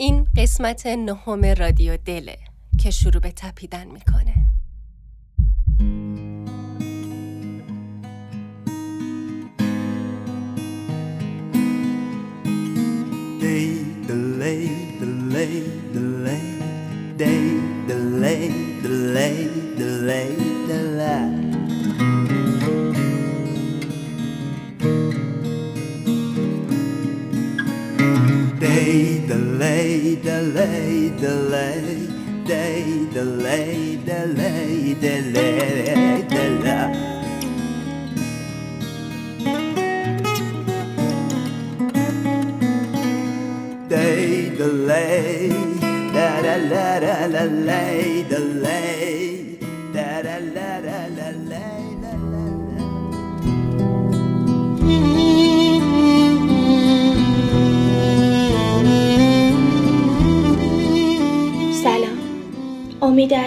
این قسمت نهم رادیو دله که شروع به تپیدن می‌کنه delay, delay, day, delay, delay, delay, delay. delay, delay, delay, day, delay, delay, delay, delay. Day, delay, da da da da, delay, delay.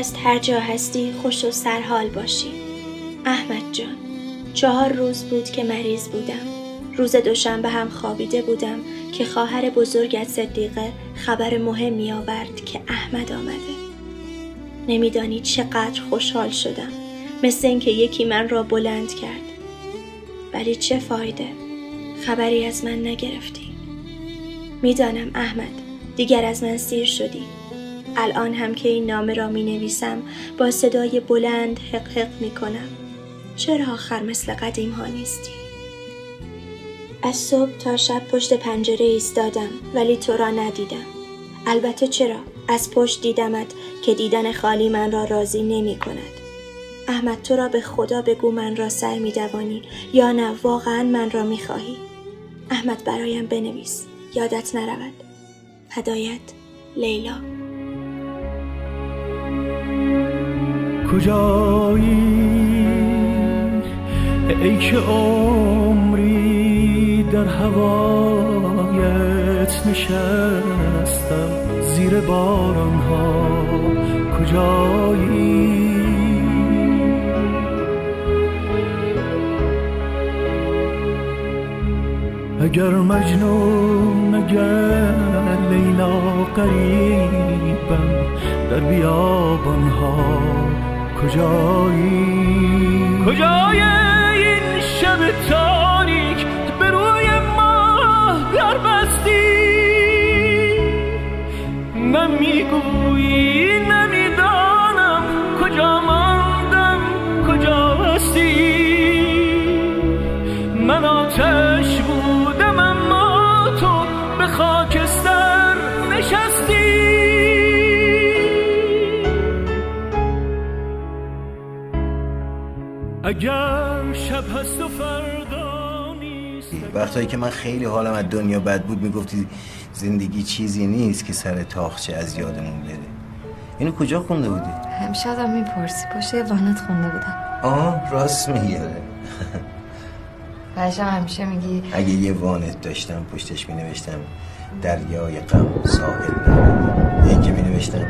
است هر جا هستی خوش و سرحال باشی. احمد جان چهار روز بود که مریض بودم. روز دوشنبه هم خوابیده بودم که خواهر بزرگت صدیقه خبر مهمی آورد که احمد آمده. نمیدانی چقدر خوشحال شدم مثل اینکه یکی من را بلند کرد. ولی چه فایده؟ خبری از من نگرفتی. می‌دانم احمد دیگر از من سیر شدی. الان هم که این نامه را می نویسم با صدای بلند حق حق می کنم. چرا آخر مثل قدیم ها نیستی؟ از صبح تا شب پشت پنجره ایستادم ولی تو را ندیدم. البته چرا؟ از پشت دیدمت که دیدن خالی من را راضی نمی کند. احمد تو را به خدا بگو من را سر می دوانی یا نه واقعا من را می خواهی. احمد برایم بنویس. یادت نرود. هدایت لیلا. کجایی؟ ای که عمری در هوایت نشستم زیر باران ها کجایی؟ اگر مجنون اگر لیلا قریبم در بیابان ها کجایی؟ کجای این شب تاریک به روی ما در بستی؟ نمی‌گویی اگر شب هست و فردا نیست. وقتایی که من خیلی حالم از دنیا بد بود می‌گفتی زندگی چیزی نیست که سر تاخچه از یادمون بره. اینو کجا خونده بودی؟ همیشه آدم می‌پرسی. پشت یه وانت خونده بودم. آه راست میگه بچه همیشه میگی اگه یه وانت داشتم پشتش مینوشتم دریای غم ساحل نرم این که مینوشتم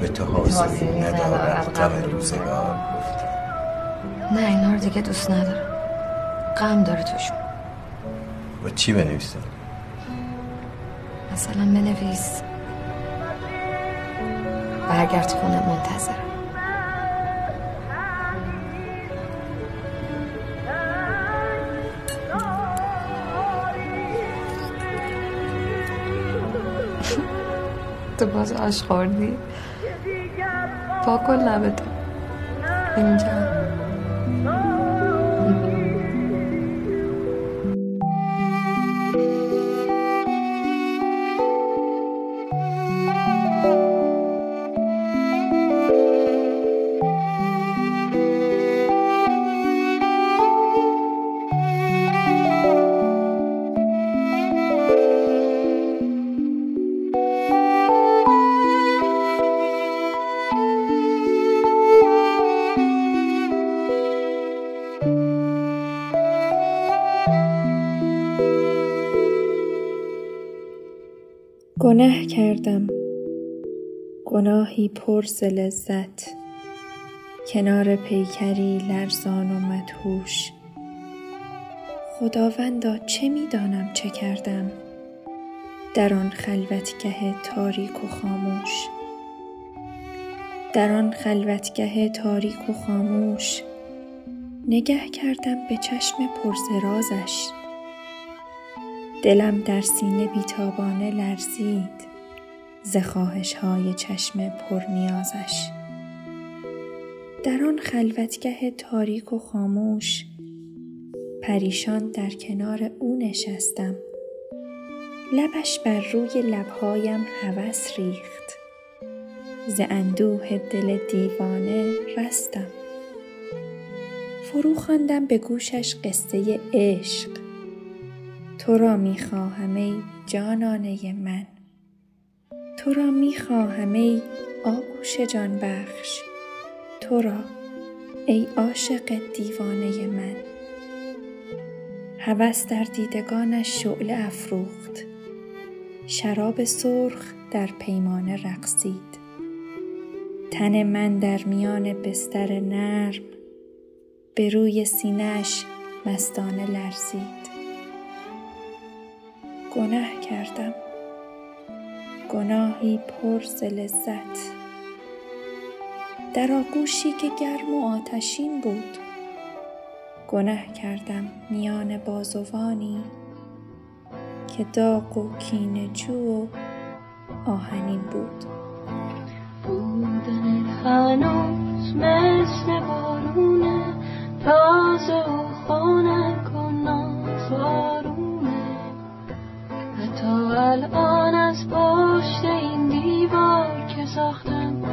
به تو حاصلی ندارد غم روزگار. نه اینا رو دیگه دوست ندارم. غم داره توشون. با چی بنویسم؟ مثلا بنویس. برگرد خونه منتظرم تو باز آش خوردی؟ با کن لبتو اینجا. Go! گناه کردم. گناهی پر ز لذت. کنار پیکری لرزان و مدهوش. خداوندا چه می‌دانم چه کردم؟ در آن خلوتگه تاریک و خاموش. در آن خلوتگه تاریک و خاموش. نگه کردم به چشم پرزرازش دلم در سینه بیتابانه لرزید ز خواهش های چشم پرنیازش. در آن خلوتگه تاریک و خاموش پریشان در کنار او نشستم. لبش بر روی لبهایم هوس ریخت. ز اندوه دل دیوانه رستم. فرو خواندم به گوشش قصه عشق. تو را می خواهم ای جانانه من. تو را می خواهم ای آغوش جان بخش تو را ای عاشق دیوانه من. هوس در دیدگانش شعله افروخت. شراب سرخ در پیمانه رقصید. تن من در میان بستر نرم به روی سینهش مستانه لرزید. گناه کردم. گناهی پر ز لذت در آغوشی که گرم و آتشین بود. گناه کردم میان بازوانی که داغ و کینه جو و آهنین بود. بودن هنوز مثل بارونه تازه و خانک و نازارونه حتی الان از پشت این دیوار که ساختم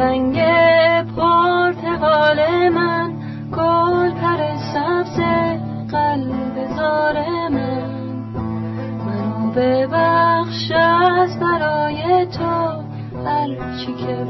تنگ پرتقال من گل پر سبز قلب زار من. منو ببخش از برای تو هرچی که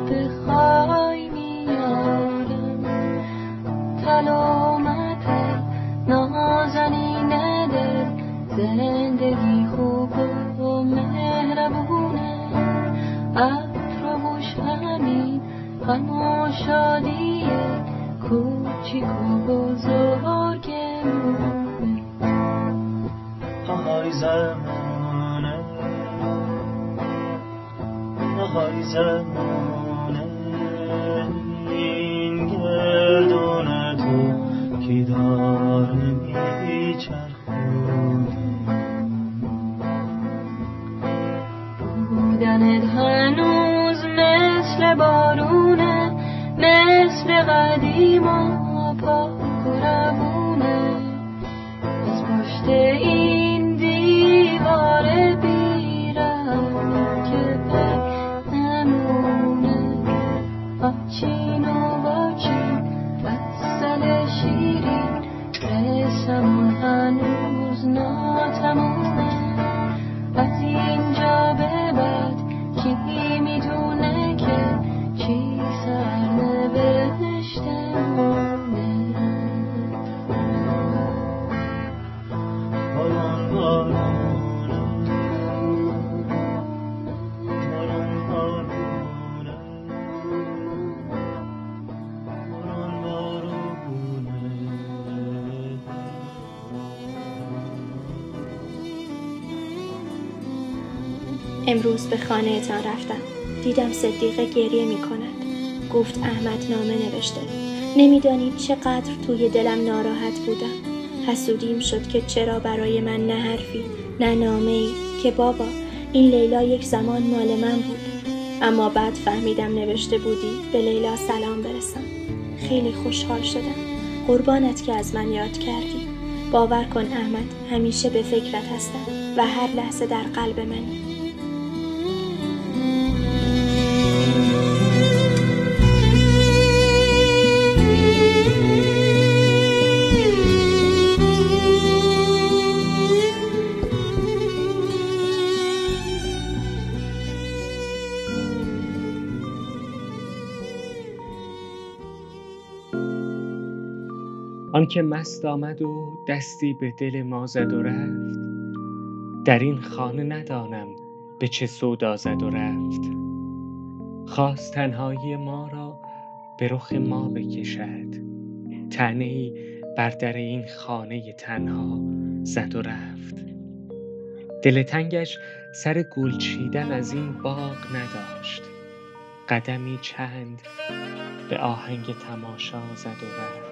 و بزرگمونه آهای زمانه. آهای زمانه. این گردون تو کی داره میچرخونه بودنت هنوز مثل بارونه مثل قدیم امروز به خانه تان رفتم. دیدم صدیقه گریه می کند. گفت احمد نامه نوشته. نمی‌دانید چقدر توی دلم ناراحت بودم. حسودیم شد که چرا برای من نه حرفی نه نامه ای که بابا این لیلا یک زمان مال من بود. اما بعد فهمیدم نوشته بودی به لیلا سلام برسم. خیلی خوشحال شدم. قربانت که از من یاد کردی. باور کن احمد همیشه به فکرت هستم و هر لحظه در قلب منی. آنکه مست آمد و دستی به دل ما زد و رفت. در این خانه ندانم به چه سودا زد و رفت. خواست تنهایی ما را به رخ ما بکشد. طعنه ای بر در این خانه تنها زد و رفت. دل تنگش سر گل چیدن از این باغ نداشت. قدمی چند به آهنگ تماشا زد و رفت.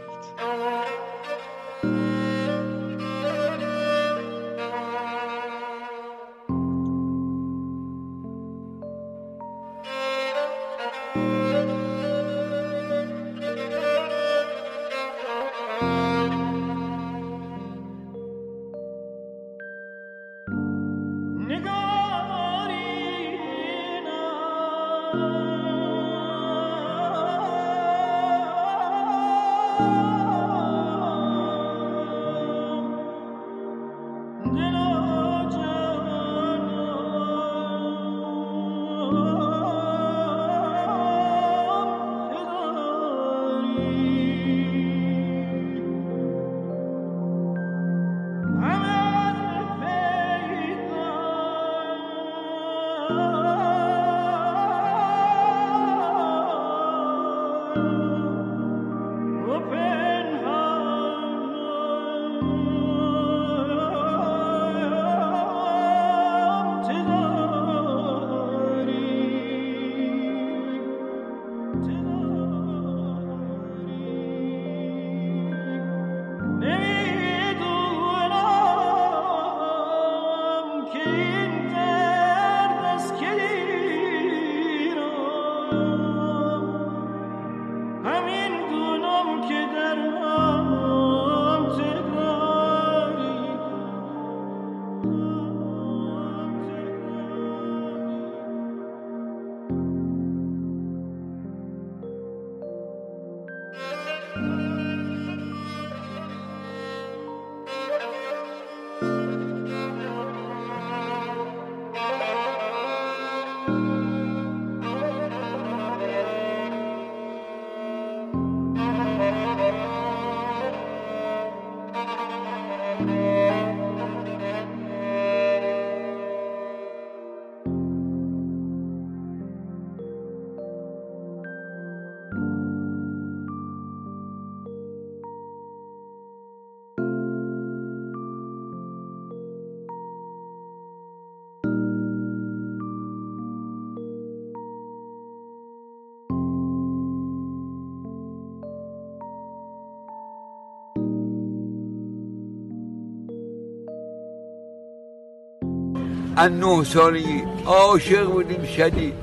از نه سالگی عاشق بودیم شدید.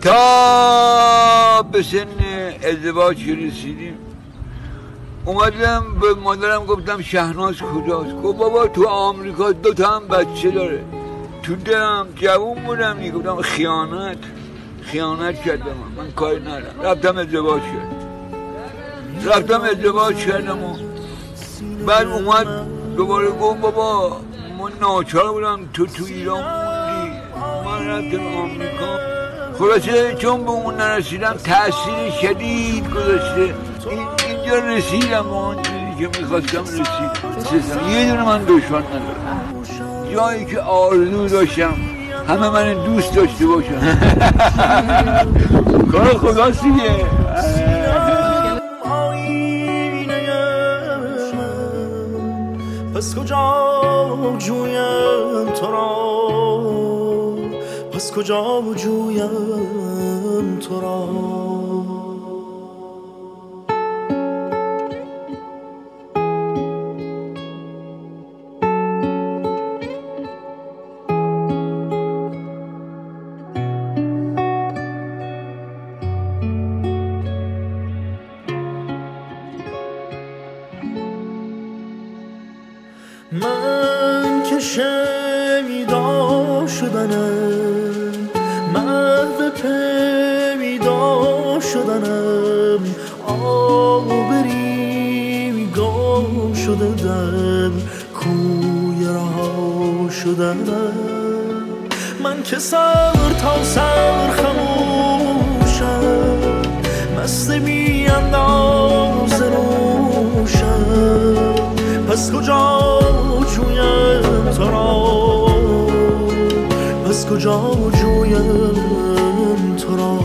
تا به سن ازدواج رسیدیم. اومدم به مادرم گفتم شهناز کجاست؟ گفت بابا تو آمریکا دو تا هم بچه داره. تو دلم جوون بودم. گفتم خیانت. خیانت کردم. من کاری ندارم. رفتم ازدواج کردم. رفتم ازدواج کردم و بعد اومد دوباره گفت بابا ما ناچار بودم تو تو ایران موندی من رفتم آمریکا. خلاصه چون به اون نرسیدم تاثیر شدید گذاشته. اینجا رسیدم آنجوری که می‌خواستم رسید. یه دونه من دشمن ندارم. جایی که آرزو داشتم همه من دوست داشته باشم کار خدا پس کجا جویم تو را؟ پس کجا جویم تو را؟ شنیدا شدنم محو پیدا شدنم آبری گم شده در کوی رها شدنم من که سر تا سر خموشم. مست می انداز نوشم. پس کجا جویم تو را؟ پس کجا جویم تو را؟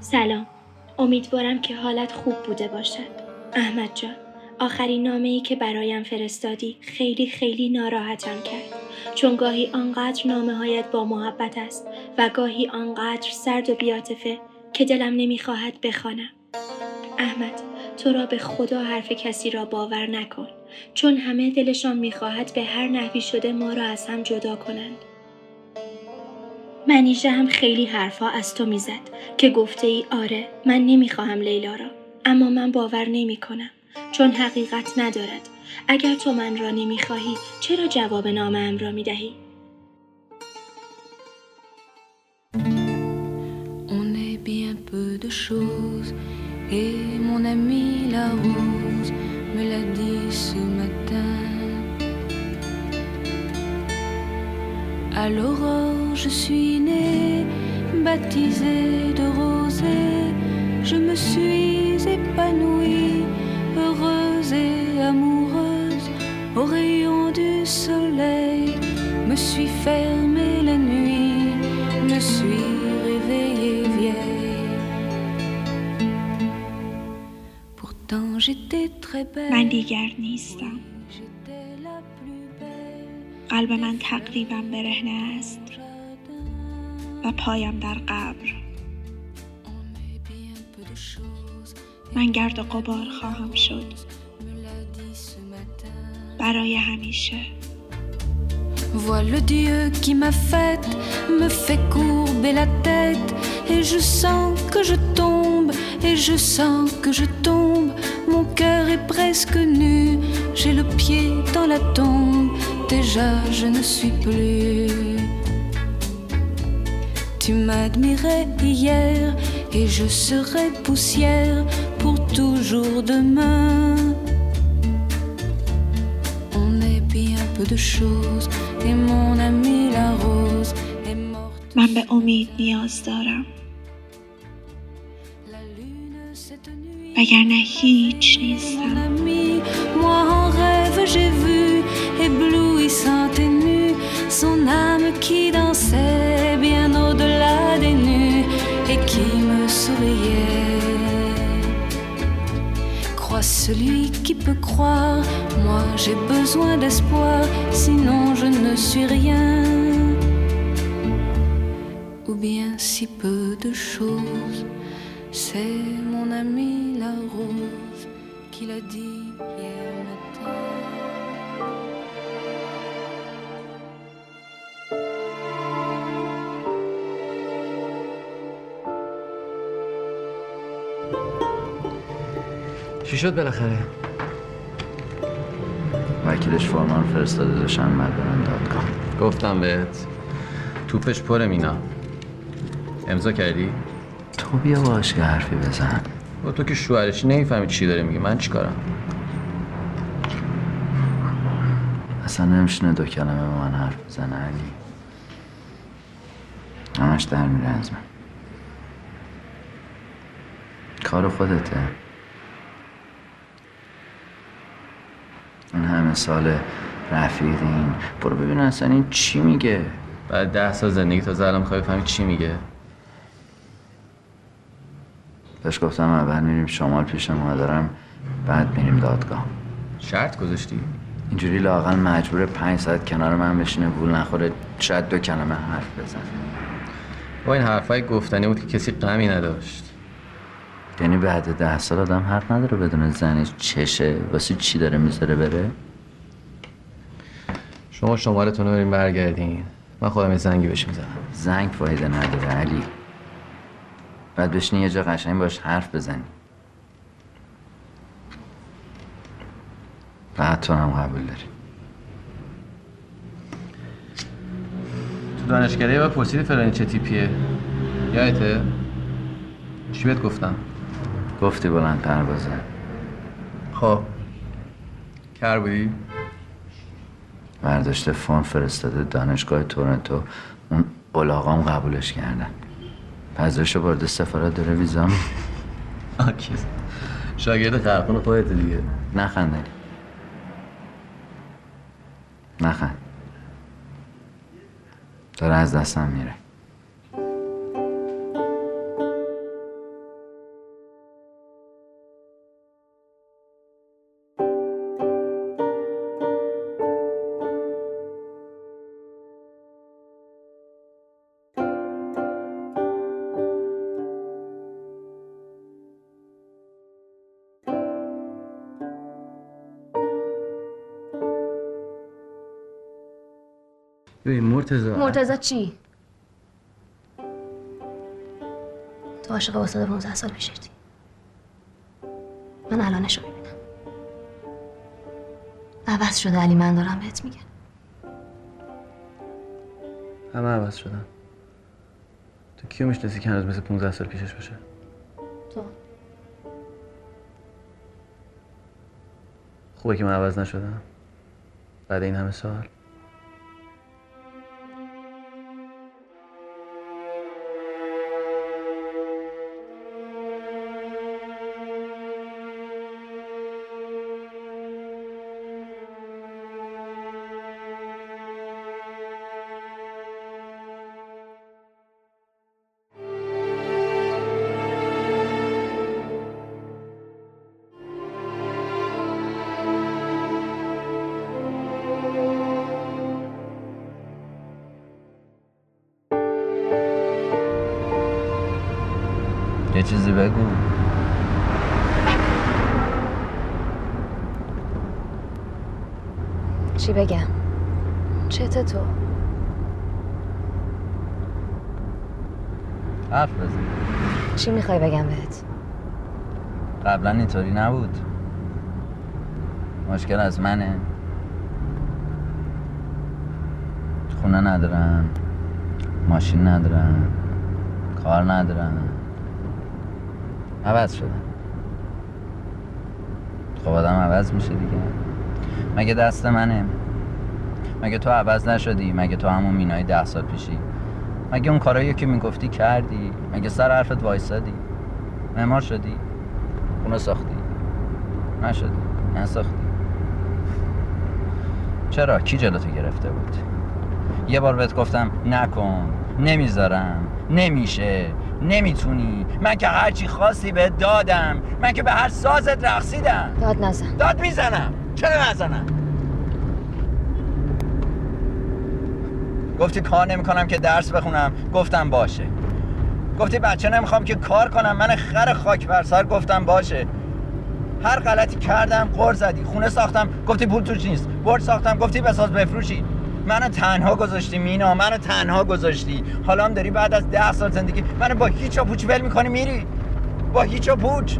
سلام. امیدوارم که حالت خوب بوده باشد. احمد جان آخرین نامه ای که برایم فرستادی خیلی خیلی ناراحتم کرد. چون گاهی آنقدر نامه هایت با محبت است و گاهی آنقدر سرد و بیاتفه که دلم نمی‌خواهد بخوانم. احمد تو را به خدا حرف کسی را باور نکن. چون همه دلشان می‌خواهد به هر نحوی شده ما را از هم جدا کنند. منیژه هم خیلی حرفها از تو می‌زد که گفته ای آره من نمی‌خواهم لیلا را اما من باور نمی کنم چون حقیقت ندارد اگر تو من را نمی‌خواهی چرا جواب نامه ام را می‌دهی peu de choses et mon ami la rose me l'a dit ce matin. À l'aurore, je suis née, baptisée de rosée. Je me suis épanouie, heureuse et amoureuse. Au rayon du soleil, me suis fermée la nuit, me suis réveillée vieille. Pourtant j'étais très belle. قلب من تقریبا برهنه است و پایم در قبر. من گرد و غبار خواهم شد. برای همیشه Vois le Dieu qui m'a faite, me fait courber la tête, et je sens que je tombe, et je sens que je tombe. Mon cœur est presque nu, j'ai le pied dans la tombe, déjà je ne suis plus. Tu m'admirais hier, et je serai poussière pour toujours demain. On est bien peu de choses et mon ami la rose est morte. من به امید نیاز دارم La lune cette nuit. وگرنه هیچ Mon نیستم ami, moi en rêve j'ai vu, éblouissante et son âme qui dansait bien au-delà des nus et qui me souriait. Crois celui qui peut croire, moi j'ai besoin d'espoir, sinon je ne suis rien. Ou bien si peu de choses, c'est mon ami la rose qui l'a dit hier matin. چی شد بالاخره؟ وکیلش فرمان فرستاده داشتن من برن دادگاه گفتم بهت توپش پره مینا. امضا کردی؟ تو بیا باش که حرفی بزن. با تو که شوهرشی نمی‌فهمی چی داره میگه. من چیکارم؟ اصلا نمیشونه دو کلمه به من حرف بزنه علی. همش در میره از من. کار خودته. سال رفیقین. برو ببین اصلا این چی میگه. بعد ده سال زندگی تا الان می‌خوای بفهمی چی میگه. بهش گفتم اول میریم شمال پیش مادرم بعد میریم دادگاه. شرط گذاشتی؟ اینجوری لاقل مجبور پنج ساعت کنار من بشینه وول نخوره شاید دو کلمه حرف بزنه. با این حرفای گفتنی بود که کسی غمی نداشت. یعنی بعد ده سال آدم حق نداره بدون زنش چشه واسه چی داره می‌ذاره بره؟ شما شمارتون رو بریم برگردین. من خودم یه زنگی بهش می‌زنم. زنگ فایده نداره علی. بعد بشینی یه جا قشنگ باش حرف بزنی بعد تو هم قبول داری. تو دانشگاهی و پرسیدی فلانی چه تیپیه؟ یادته؟ چی بهت گفتم؟ گفتی بلند پروازه خب. کر بودی؟ برداشته فون فرستاده دانشگاه تورنتو. اون قلاقام قبولش کردن. پذیرش وارد سفارت داره ویزا آکیز شاگرد خرخون خودت دیگه. نخند علی نخند. داره از دستم میره. مرتضی مرتضی چی؟ تو عاشق واسه 15 سال پیشتی من الانشو می‌بینم عوض شده علی من دارم بهت میگم همه عوض شدن تو کیو می‌شناسی که هنوز مثل 15 سال پیشش باشه تو خوبه که من عوض نشدم بعد این همه سال چی بگم؟ چته تو. حرف بزن. چی می‌خوای بگم بهت؟ قبلا اینطوری نبود. مشکل از منه. خونه ندارم ماشین ندارم کار ندارم عوض شدم خب آدم عوض میشه دیگه. مگه دست منه؟ مگه تو عوض نشدی؟ مگه تو همون مینای ده سال پیشی؟ مگه اون کارایی که می‌گفتی کردی؟ مگه سر حرفت وایسادی؟ معمار شدی؟ خونه ساختی؟ نشدی؟ نساختی؟ چرا؟ کی جلوتو گرفته بود؟ یه بار بهت گفتم نکن. نمی‌ذارم. نمیشه. نمی‌تونی. من که هرچی خواستی بهت دادم من که به هر سازت رقصیدم. داد نزن. داد می‌زنم. چرا نزنم؟ گفتی کار نمی‌کنم که درس بخونم. گفتم باشه. گفتی بچه نمی‌خوام که کار کنم. من خر خاک بر سر گفتم باشه. هر غلطی کردم قر زدی. خونه ساختم. گفتی پول توش نیست. برج ساختم. گفتی بساز بفروشی. منو تنها گذاشتی مینا منو تنها گذاشتی. حالا هم داری بعد از ده سال زندگی منو با هیچ و پوچ ول می‌کنی میری. با هیچ و پوچ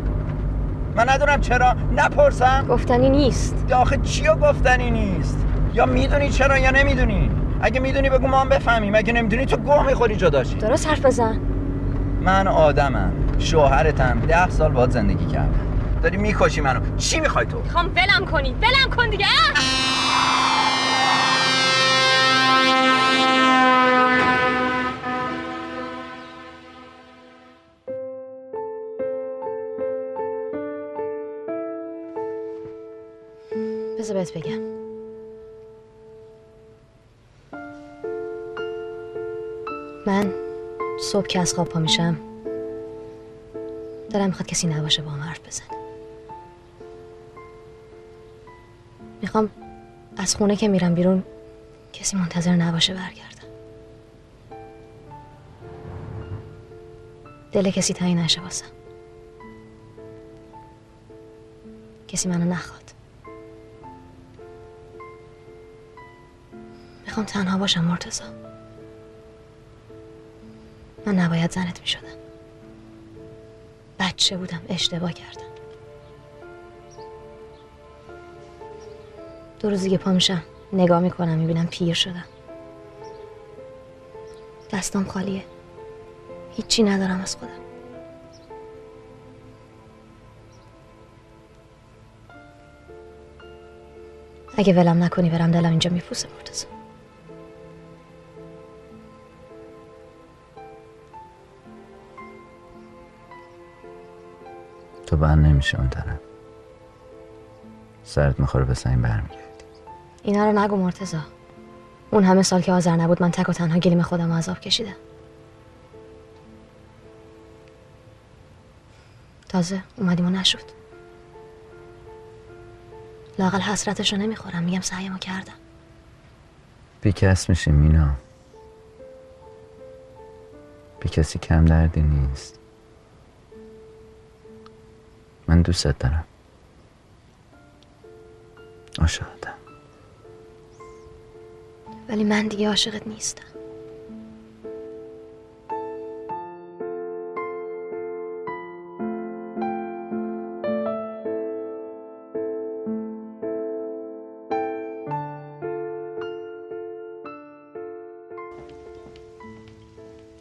من ندونم چرا. نپرسم. گفتنی نیست. یا آخه چیو گفتنی نیست؟ یا می‌دونی چرا یا نمی‌دونی؟ اگه می‌دونی بگو ما هم بفهمیم. اگه نمی‌دونی تو گوه می‌خوری جداشی درست حرف بزن. من آدمم. شوهرتم. ده سال باید زندگی کردم. داری می‌کشی منو. چی می‌خوای تو؟ می‌خوام ولم کنی. ولم کن دیگه. بهت بگم. من صبح که از خواب پا میشم دلم می‌خواد کسی نباشه با هم حرف بزنه. می‌خوام از خونه که میرم بیرون کسی منتظر نباشه برگردم. دل کسی تنگ نشه واسم. کسی منو نخواد. می‌خوام تنها باشم مرتزا من نباید زنت می‌شدم. بچه بودم اشتباه کردم. دو روزی که پا میشم. نگاه می‌کنم می‌بینم پیر شدم. دستم خالیه. هیچی ندارم از خودم. اگه ولم نکنی برم دلم اینجا میپوسه مرتزا تو بند نمیشه اون طرف. سرت می‌خوره به سنگ برمیگردی. اینا رو نگو مرتزا اون همه سال که آذر نبود من تک و تنها گلیم خودم عذاب کشیدم. تازه اومدیم و نشد. لاقل حسرتشو نمی‌خورم میگم سعیمو کردم. بیکس میشی مینا. بی کسی کم دردی نیست. من دوستت دارم. عاشقتم. ولی من دیگه عاشقت نیستم.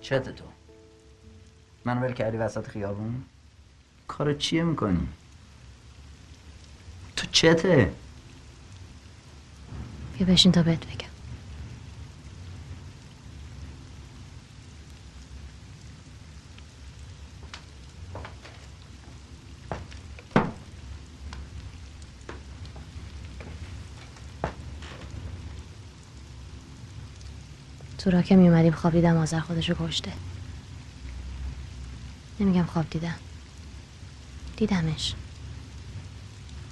چته تو منو ول کردی وسط خیابون؟ کار چیه می‌کنی؟ تو چته؟ بیا بشین تا بهت بگم. تو را که میومدیم خواب دیدم آذر خودشو کشته. نمیگم خواب دیدم دیدمش.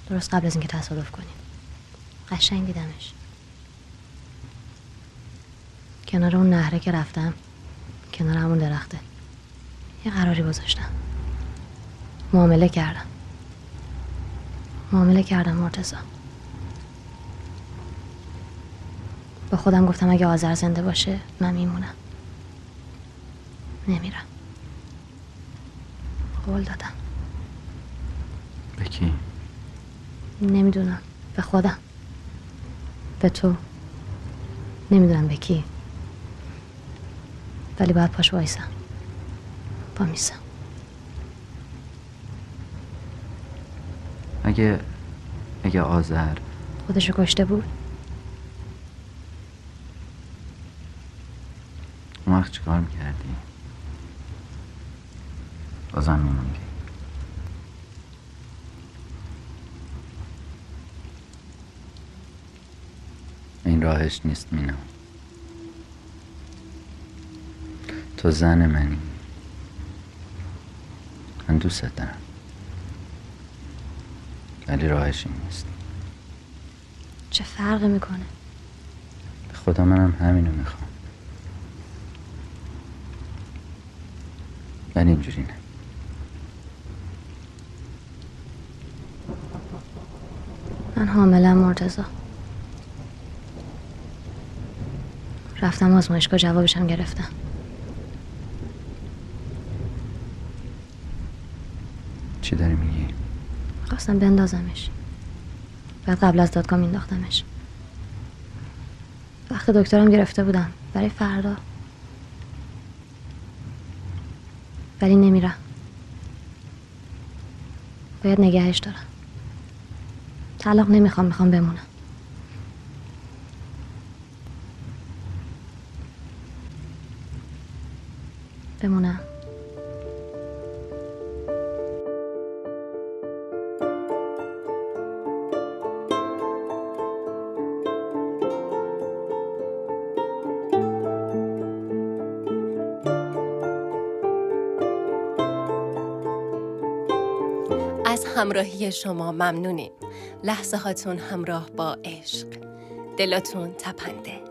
درست قبل از اینکه تصادف کنیم. قشنگ دیدمش. کنار اون نهره که رفتم کنار همون درخته. یه قراری گذاشتم. معامله کردم. معامله کردم مرتزا با خودم گفتم اگه آذر زنده باشه من میمونم. نمیرم. قول دادم. به کی؟ نمی‌دونم. به خودم. به تو. نمی‌دونم به کی. ولی باید پاش وایسم. با میسم. اگه اگه آذر. خودشو کشته بود. اون وقت چیکار می‌کردی؟ بازم میموندی این راهش نیست مینا. تو زن منی. من دوست دارم. ولی راهش این نیست. چه فرقی می‌کنه؟ به خدا منم همینو می‌خوام. ولی اینجوری نه. من حاملم مرتزا رفتم آزمایشگاه جوابشم گرفتم. چی داری میگی؟ خواستم بندازمش. بعد قبل از دادگاه مینداختمش. وقت دکترم گرفته بودم. برای فردا. ولی نمیرم. باید نگهش دارم. طلاق نمی‌خوام می‌خوام بمونم. بمونم. از همراهی شما ممنونیم. لحظه هاتون همراه با عشق. دلاتون تپنده.